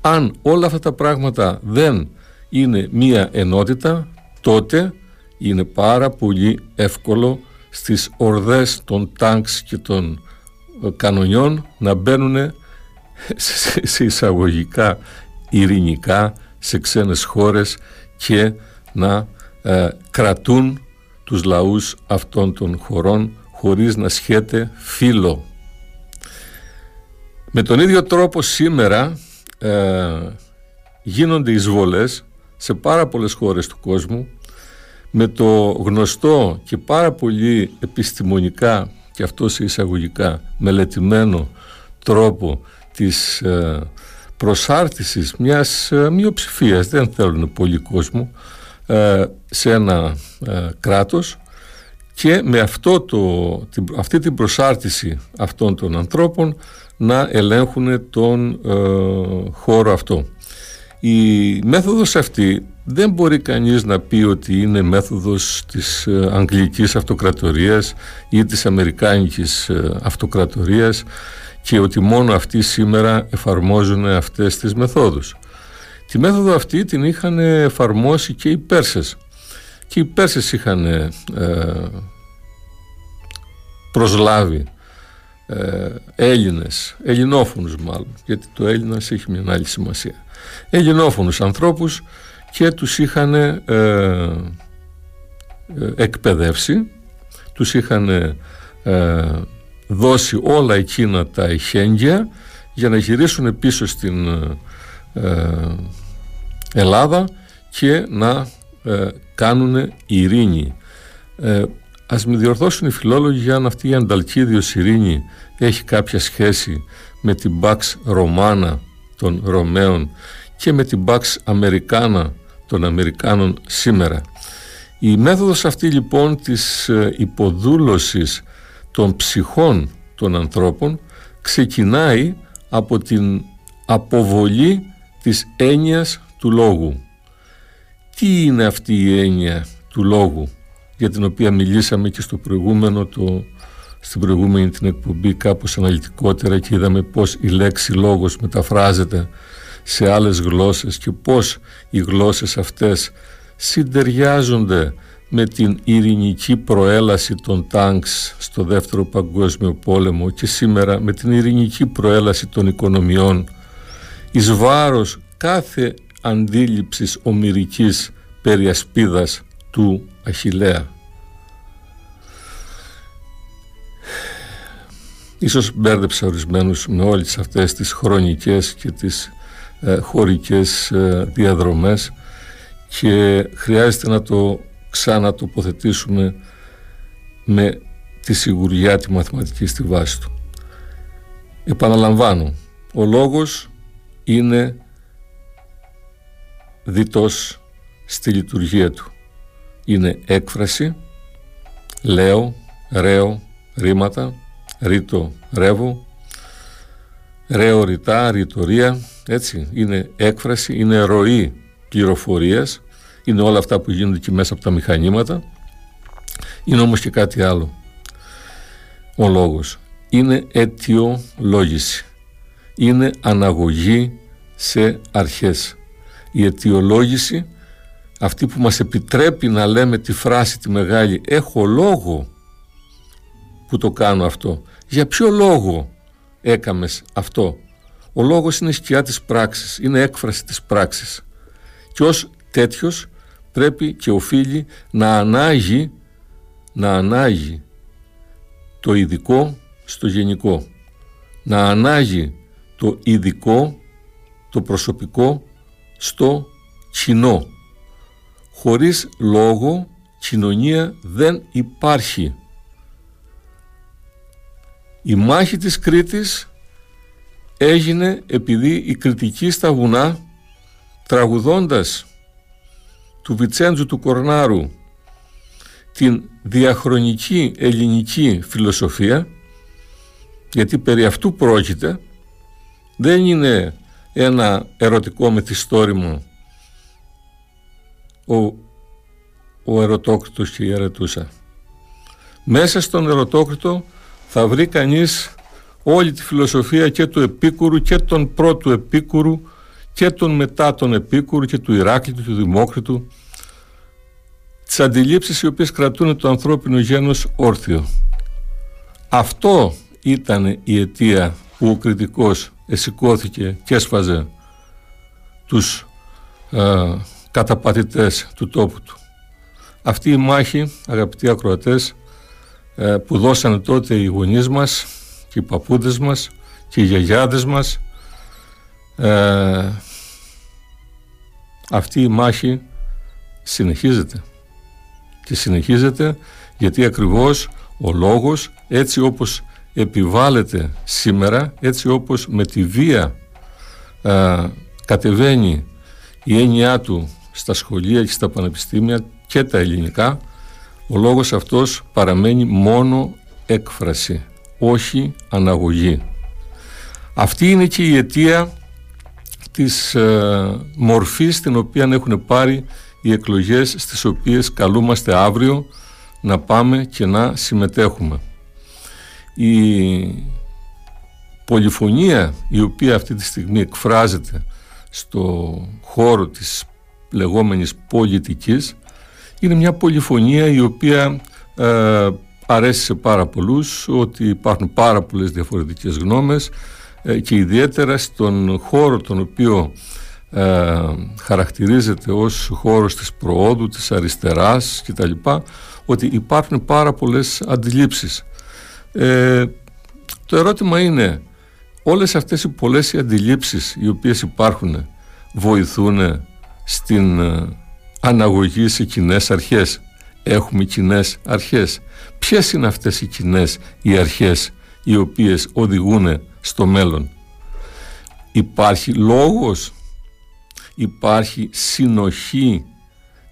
αν όλα αυτά τα πράγματα δεν είναι μία ενότητα τότε είναι πάρα πολύ εύκολο στις ορδές των τάγκς και των ε, κανονιών να μπαίνουν σε εισαγωγικά ειρηνικά σε ξένες χώρες και να ε, κρατούν τους λαούς αυτών των χωρών χωρίς να σχέται φίλο. Με τον ίδιο τρόπο σήμερα ε, γίνονται εισβολές σε πάρα πολλές χώρες του κόσμου με το γνωστό και πάρα πολύ επιστημονικά και αυτό σε εισαγωγικά μελετημένο τρόπο της ε, προσάρτησης μιας ε, μειοψηφίας, δεν θέλουν πολύ κόσμο, ε, σε ένα κράτος και με αυτό το, αυτή την προσάρτηση αυτών των ανθρώπων να ελέγχουν τον χώρο αυτό. Η μέθοδος αυτή δεν μπορεί κανείς να πει ότι είναι μέθοδος της ε, Αγγλικής Αυτοκρατορίας ή της Αμερικάνικης ε, Αυτοκρατορίας και ότι μόνο αυτοί σήμερα εφαρμόζουν αυτές τις μεθόδους. Τη μέθοδο αυτή την είχαν εφαρμόσει και οι Πέρσες και οι Πέρσες είχαν ε, προσλάβει ε, Έλληνες, ελληνόφωνους μάλλον, γιατί το Έλληνας έχει μια άλλη σημασία. Ελληνόφωνους ανθρώπους και τους είχαν ε, ε, εκπαιδεύσει, τους είχαν ε, δώσει όλα εκείνα τα εχέγγυα για να γυρίσουν πίσω στην ε, Ελλάδα και να κάνουν ειρήνη. Ε, ας με διορθώσουν οι φιλόλογοι αν αυτή η Ανταλκίδιος ειρήνη έχει κάποια σχέση με την Pax Romana των Ρωμαίων και με την Pax Americana των Αμερικάνων σήμερα. Η μέθοδος αυτή λοιπόν της ε, υποδούλωσης των ψυχών των ανθρώπων ξεκινάει από την αποβολή της έννοιας του λόγου. Τι είναι αυτή η έννοια του λόγου για την οποία μιλήσαμε και στο προηγούμενο το, στην προηγούμενη την εκπομπή κάπως αναλυτικότερα και είδαμε πως η λέξη λόγος μεταφράζεται σε άλλες γλώσσες και πώς οι γλώσσες αυτές συντεριάζονται με την ειρηνική προέλαση των τάγκς στο δεύτερο παγκόσμιο πόλεμο και σήμερα με την ειρηνική προέλαση των οικονομιών. Εις βάρος κάθε αντίληψης ομυρικής περί του Αχιλέα. Ίσως μπέρδεψα ορισμένους με όλες αυτές τις χρονικές και τις ε, χωρικές ε, διαδρομές και χρειάζεται να το ξανατοποθετήσουμε με τη σιγουριά τη μαθηματική στη βάση του. Επαναλαμβάνω, ο λόγος είναι διτός στη λειτουργία του. Είναι έκφραση, λέω, ρέω, ρήματα, ρήτο, ρεύω, ρέω, ρητά, ρητορία, έτσι, είναι έκφραση, είναι ροή πληροφορίας, είναι όλα αυτά που γίνονται και μέσα από τα μηχανήματα. Είναι όμως και κάτι άλλο. Ο λόγος είναι αιτιολόγηση. Είναι αναγωγή σε αρχές. Η αιτιολόγηση, αυτή που μας επιτρέπει να λέμε τη φράση τη μεγάλη «έχω λόγο που το κάνω αυτό». Για ποιο λόγο έκαμες αυτό; Ο λόγος είναι σκιά της πράξης, είναι έκφραση της πράξης και ως τέτοιος πρέπει και οφείλει να ανάγει, να ανάγει το ειδικό στο γενικό, να ανάγει το ειδικό, το προσωπικό στο κοινό. Χωρίς λόγο κοινωνία δεν υπάρχει. Η μάχη της Κρήτης έγινε επειδή η κριτική στα βουνά τραγουδώντας του Βιτσέντζου του Κορνάρου την διαχρονική ελληνική φιλοσοφία γιατί περί αυτού πρόκειται δεν είναι ένα ερωτικό μυθιστόρημα ο, ο ερωτόκριτος και η ερετούσα. Μέσα στον ερωτόκριτο θα βρει κανείς όλη τη φιλοσοφία και του Επίκουρου και τον πρώτου Επίκουρου και τον μετά τον Επίκουρου και του Ηράκλειτου, του Δημόκριτου τις αντιλήψεις οι οποίες κρατούν το ανθρώπινο γένος όρθιο. Αυτό ήταν η αιτία που ο κριτικός εσηκώθηκε και έσφαζε τους ε, καταπατητές του τόπου του. Αυτή η μάχη, αγαπητοί ακροατές, ε, που δώσανε τότε οι γονείς μας και οι παππούδες μας και οι γιαγιάδες μας, ε, αυτή η μάχη συνεχίζεται. Και συνεχίζεται γιατί ακριβώς ο λόγος έτσι όπως επιβάλλεται σήμερα, έτσι όπως με τη βία ε, κατεβαίνει η έννοιά του στα σχολεία και στα πανεπιστήμια και τα ελληνικά, ο λόγος αυτός παραμένει μόνο έκφραση, όχι αναγωγή. Αυτή είναι και η αιτία της ε, μορφής την οποία έχουν πάρει οι εκλογές στις οποίες καλούμαστε αύριο να πάμε και να συμμετέχουμε. Η πολυφωνία η οποία αυτή τη στιγμή εκφράζεται στο χώρο της λεγόμενης πολιτικής είναι μια πολυφωνία η οποία ε, αρέσει σε πάρα πολλούς ότι υπάρχουν πάρα πολλές διαφορετικές γνώμες ε, και ιδιαίτερα στον χώρο τον οποίο ε, χαρακτηρίζεται ως χώρος της προόδου, της αριστεράς κτλ ότι υπάρχουν πάρα πολλές αντιλήψεις. Ε, το ερώτημα είναι όλες αυτές οι πολλές οι αντιλήψεις οι οποίες υπάρχουν βοηθούν στην ε, αναγωγή σε κοινές αρχές; Έχουμε κοινές αρχές. Ποιες είναι αυτές οι κοινές οι αρχές οι οποίες οδηγούν στο μέλλον; Υπάρχει λόγος, υπάρχει συνοχή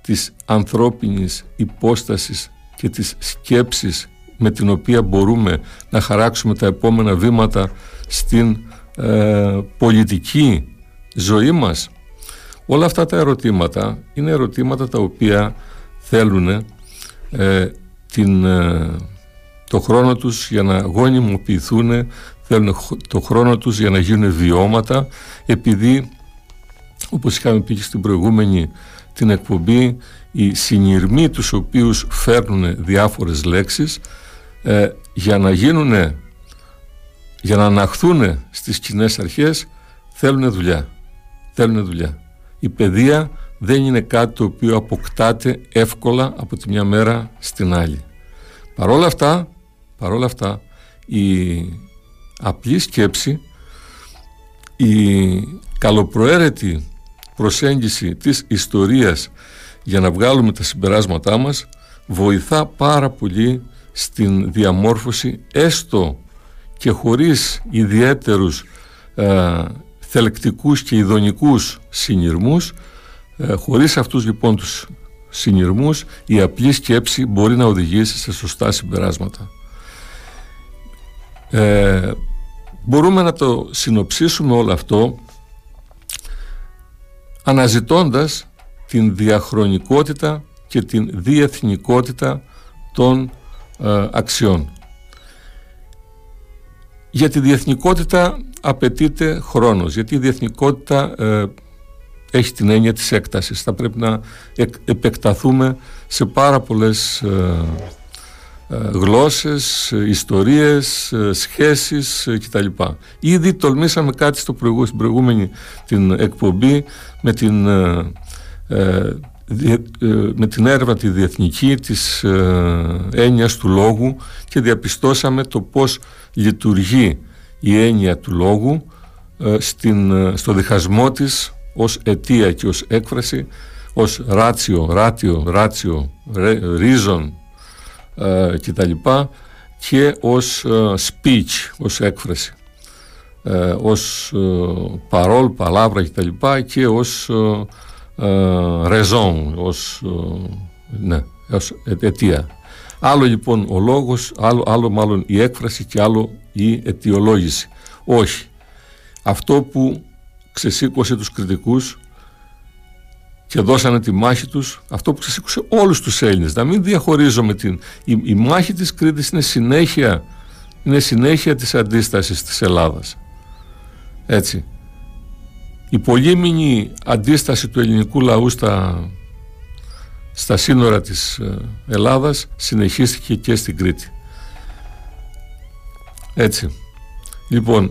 της ανθρώπινης υπόστασης και της σκέψης με την οποία μπορούμε να χαράξουμε τα επόμενα βήματα στην ε, πολιτική ζωή μας. Όλα αυτά τα ερωτήματα είναι ερωτήματα τα οποία θέλουν ε, την, ε, το χρόνο τους για να γονιμοποιηθούν, θέλουν το χρόνο τους για να γίνουν βιώματα επειδή όπως είχαμε πει και στην προηγούμενη την εκπομπή οι συνειρμοί τους οποίους φέρνουν διάφορες λέξεις ε, για να γίνουν για να αναχθούν στις κοινές αρχές θέλουν δουλειά. Θέλουν δουλειά. Η παιδεία δεν είναι κάτι το οποίο αποκτάται εύκολα από τη μια μέρα στην άλλη. Παρόλα αυτά παρόλα αυτά η απλή σκέψη η καλοπροαίρετη προσέγγιση της ιστορίας για να βγάλουμε τα συμπεράσματά μας βοηθά πάρα πολύ στην διαμόρφωση έστω και χωρίς ιδιαίτερους ε, θελκτικούς και ειδονικούς συνειρμούς ε, χωρίς αυτούς λοιπόν τους συνειρμούς η απλή σκέψη μπορεί να οδηγήσει σε σωστά συμπεράσματα. Ε, μπορούμε να το συνοψίσουμε όλο αυτό αναζητώντας την διαχρονικότητα και την διεθνικότητα των ε, αξιών. Για τη διεθνικότητα απαιτείται χρόνος, γιατί η διεθνικότητα ε, έχει την έννοια της έκτασης. Θα πρέπει να επεκταθούμε σε πάρα πολλές ε, ε, γλώσσες, ιστορίες, σχέσεις κτλ. Ήδη τολμήσαμε κάτι στο στην προηγούμενη την εκπομπή με την ε, με την έρευνα τη διεθνική της ε, έννοιας του λόγου και διαπιστώσαμε το πώς λειτουργεί η έννοια του λόγου ε, στην, στο διχασμό της ως αιτία και ως έκφραση ως ράτσιο, ράτιο, ράτσιο, ρίζον ε, κτλ. και ως ε, speech, ως έκφραση. Ε, ως ε, παρόλ, παλάβρα κτλ. και ως raison, ως, ναι, ως αιτία. Άλλο λοιπόν ο λόγος, άλλο, άλλο μάλλον η έκφραση και άλλο η αιτιολόγηση. Όχι. Αυτό που ξεσήκωσε τους κριτικούς και δώσανε τη μάχη τους, αυτό που ξεσήκωσε όλους τους Έλληνες. Να μην διαχωρίζουμε την... Η, η μάχη της Κρήτης είναι συνέχεια, είναι συνέχεια της αντίστασης της Ελλάδας. Έτσι. Η πολύμηνη αντίσταση του ελληνικού λαού στα, στα σύνορα της ε, Ελλάδας συνεχίστηκε και στην Κρήτη. Έτσι. Λοιπόν,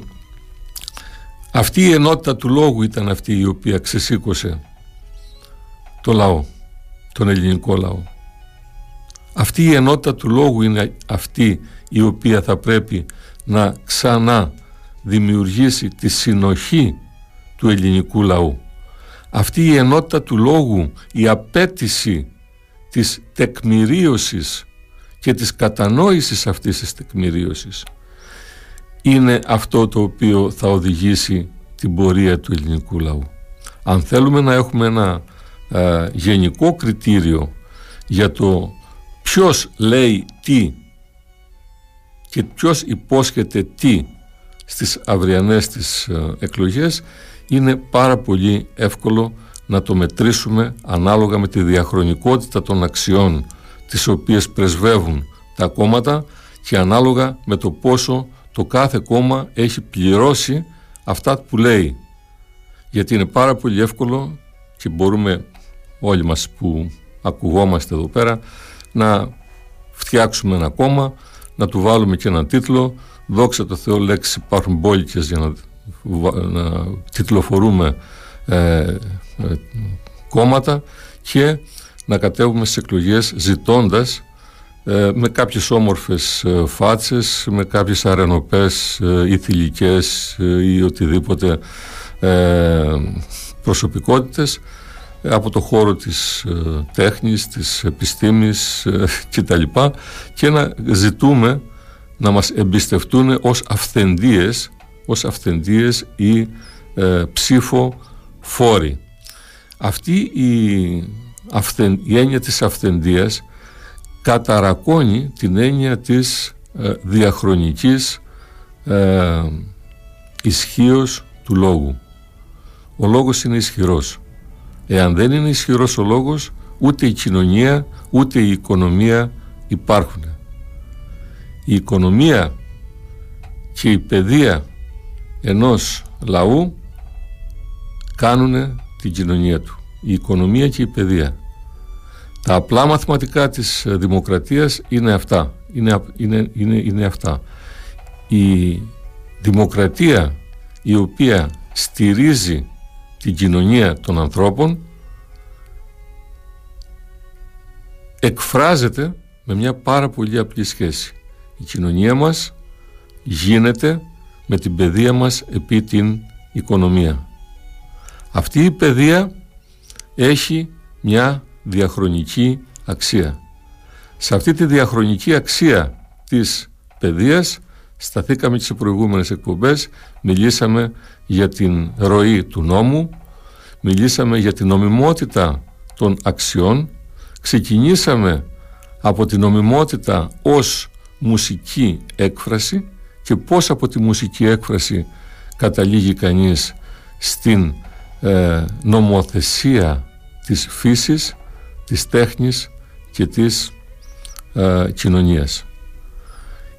αυτή η ενότητα του λόγου ήταν αυτή η οποία ξεσήκωσε το λαό, τον ελληνικό λαό. Αυτή η ενότητα του λόγου είναι αυτή η οποία θα πρέπει να ξανά δημιουργήσει τη συνοχή του ελληνικού λαού. Αυτή η ενότητα του λόγου, η απέτηση της τεκμηρίωσης και της κατανόησης αυτής της τεκμηρίωσης είναι αυτό το οποίο θα οδηγήσει την πορεία του ελληνικού λαού. Αν θέλουμε να έχουμε ένα ε, γενικό κριτήριο για το ποιος λέει τι και ποιος υπόσχεται τι στις αυριανές τις ε, εκλογές είναι πάρα πολύ εύκολο να το μετρήσουμε ανάλογα με τη διαχρονικότητα των αξιών τις οποίες πρεσβεύουν τα κόμματα και ανάλογα με το πόσο το κάθε κόμμα έχει πληρώσει αυτά που λέει. Γιατί είναι πάρα πολύ εύκολο και μπορούμε όλοι μας που ακουγόμαστε εδώ πέρα να φτιάξουμε ένα κόμμα, να του βάλουμε και έναν τίτλο δόξα τω Θεώ λέξεις υπάρχουν μπόλικες για να, να τιτλοφορούμε ε, ε, κόμματα και να κατέβουμε στις εκλογές ζητώντας ε, με κάποιες όμορφες ε, φάτσες, με κάποιες αρενοπές ε, ή θηλυκές ή οτιδήποτε προσωπικότητες από το χώρο της τέχνης, της επιστήμης (laughs) κτλ. και να ζητούμε να μας εμπιστευτούν ως αυθεντίες, ως αυθεντίες ή ψήφο φόροι. Αυτή η, αυθεν, η έννοια της αυθεντίας καταρακώνει την έννοια της ε, διαχρονικής ε, του λόγου. Ο λόγος είναι ισχυρός. Εάν δεν είναι ισχυρός ο λόγος, ούτε η κοινωνία, ούτε η οικονομία υπάρχουν. Η οικονομία και η παιδεία ενός λαού κάνουν την κοινωνία του. Η οικονομία και η παιδεία. Τα απλά μαθηματικά της ε, δημοκρατίας είναι αυτά. Είναι, είναι, είναι, είναι αυτά. Η δημοκρατία η οποία στηρίζει την κοινωνία των ανθρώπων εκφράζεται με μια πάρα πολύ απλή σχέση. Η κοινωνία μας γίνεται με την παιδεία μας επί την οικονομία. Αυτή η παιδεία έχει μια διαχρονική αξία. Σε αυτή τη διαχρονική αξία της παιδείας σταθήκαμε και σε προηγούμενες εκπομπές, μιλήσαμε για την ροή του νόμου, μιλήσαμε για την νομιμότητα των αξιών, ξεκινήσαμε από την νομιμότητα ως μουσική έκφραση και πώς από τη μουσική έκφραση καταλήγει κανείς στην ε, νομοθεσία της φύσης της τέχνης και της ε, κοινωνίας.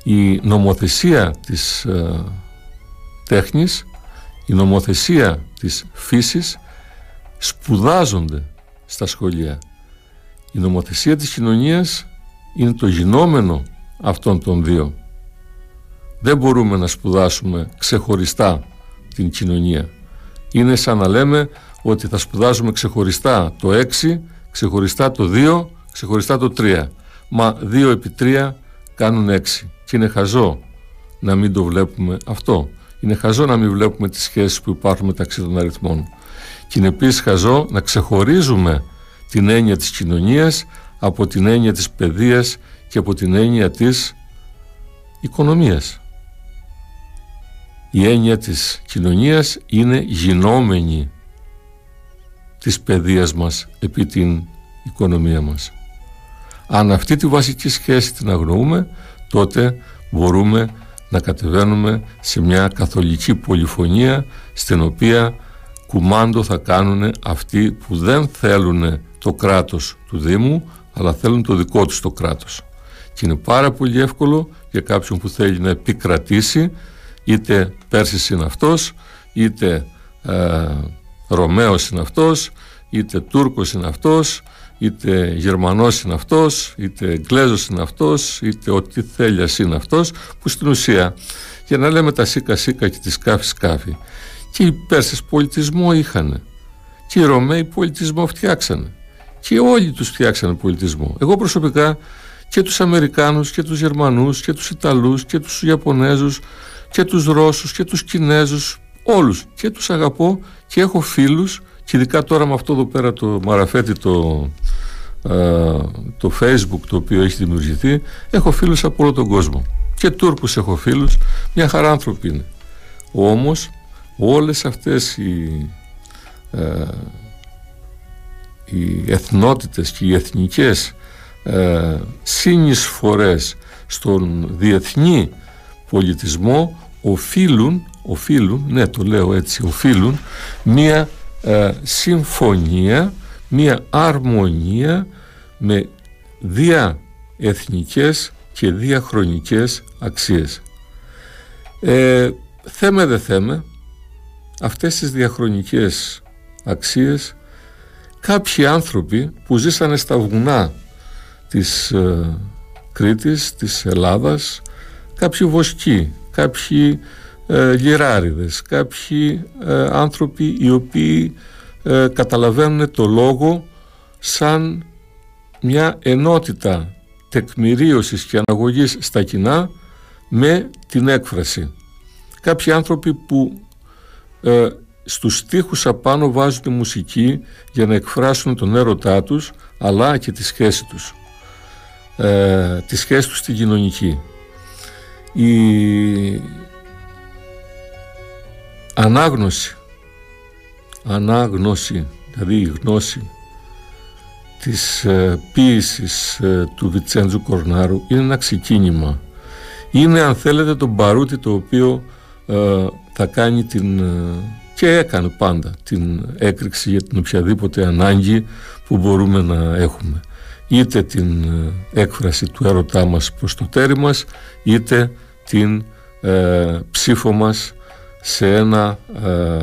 Η νομοθεσία της ε, τέχνης, η νομοθεσία της φύσης σπουδάζονται στα σχολεία. Η νομοθεσία της κοινωνίας είναι το γινόμενο αυτών των δύο. Δεν μπορούμε να σπουδάσουμε ξεχωριστά την κοινωνία. Είναι σαν να λέμε ότι θα σπουδάζουμε ξεχωριστά το 6 ξεχωριστά το 2, ξεχωριστά το 3. Μα 2 επί 3 κάνουν 6. Και είναι χαζό να μην το βλέπουμε αυτό. Είναι χαζό να μην βλέπουμε τις σχέσεις που υπάρχουν μεταξύ των αριθμών. Και είναι επίσης χαζό να ξεχωρίζουμε την έννοια της κοινωνίας, από την έννοια της παιδείας και από την έννοια της οικονομίας. Η έννοια της κοινωνίας είναι γινόμενη της παιδείας μας επί την οικονομία μας. Αν αυτή τη βασική σχέση την αγνοούμε, τότε μπορούμε να κατεβαίνουμε σε μια καθολική πολυφωνία στην οποία κουμάντο θα κάνουν αυτοί που δεν θέλουν το κράτος του Δήμου αλλά θέλουν το δικό τους το κράτος. Και είναι πάρα πολύ εύκολο για κάποιον που θέλει να επικρατήσει είτε Πέρσης είναι αυτός είτε ε, Ρωμαίος είναι αυτός είτε Τούρκος είναι αυτός είτε Γερμανός είναι αυτός, είτε Εγγλέζος είναι αυτός, είτε ό,τι θέλει είναι αυτός, που στην ουσία, για να λέμε τα σίκα σίκα και τη σκάφη σκάφη, και οι Πέρσες πολιτισμό είχαν, και οι Ρωμαίοι πολιτισμό φτιάξανε, και όλοι τους φτιάξανε πολιτισμό. Εγώ προσωπικά και τους Αμερικάνους και τους Γερμανούς και τους Ιταλούς και τους Ιαπωνέζους και τους Ρώσους και τους Κινέζους όλους. Και τους αγαπώ και έχω φίλους και ειδικά τώρα με αυτό εδώ πέρα το μαραφέτη το, το facebook το οποίο έχει δημιουργηθεί έχω φίλους από όλο τον κόσμο. Και Τούρκους έχω φίλους μια χαρά άνθρωποι είναι. Όμως όλες αυτές οι, ε, οι εθνότητες και οι εθνικές ε, συνεισφορές στον διεθνή πολιτισμό οφείλουν, οφείλουν, ναι το λέω έτσι, οφείλουν μία ε, συμφωνία, μία αρμονία με διαεθνικές και διαχρονικές αξίες. Ε, θέμε δε θέμε, αυτές τις διαχρονικές αξίες κάποιοι άνθρωποι που ζήσανε στα βουνά της ε, Κρήτης, της Ελλάδας, κάποιοι βοσκοί, κάποιοι ε, γυράριδες, κάποιοι ε, άνθρωποι οι οποίοι ε, καταλαβαίνουν το λόγο σαν μια ενότητα τεκμηρίωσης και αναγωγής στα κοινά με την έκφραση. Κάποιοι άνθρωποι που ε, στους στίχους απάνω βάζουν τη μουσική για να εκφράσουν τον έρωτά τους αλλά και τη σχέση τους. Ε, τη σχέση τους στην κοινωνική. Η ανάγνωση ανάγνωση δηλαδή η γνώση της ε, ποίησης ε, του Βιτσέντζου Κορνάρου είναι ένα ξεκίνημα. Είναι αν θέλετε το μπαρούτι το οποίο ε, θα κάνει την και έκανε πάντα την έκρηξη για την οποιαδήποτε ανάγκη που μπορούμε να έχουμε είτε την έκφραση του έρωτά μας προς το τέρι μας είτε την ψήφο μας σε ένα ε,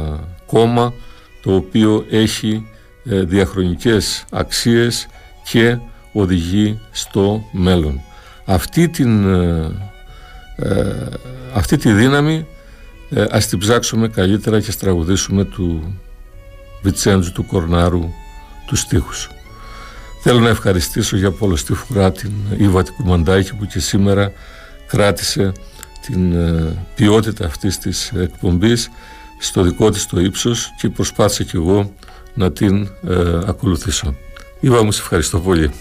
κόμμα το οποίο έχει ε, διαχρονικές αξίες και οδηγεί στο μέλλον. Αυτή, την, ε, αυτή τη δύναμη ας την ψάξουμε καλύτερα και στραγουδήσουμε του Βιτσέντζου του Κορνάρου τους στίχους. Θέλω να ευχαριστήσω για τη φορά την Ήβα Κουμαντάκη που και σήμερα κράτησε την ε, ποιότητα αυτής της εκπομπής στο δικό της το ύψος και προσπάθησα κι εγώ να την ε, ακολουθήσω. Ήβα μου, σε ευχαριστώ πολύ.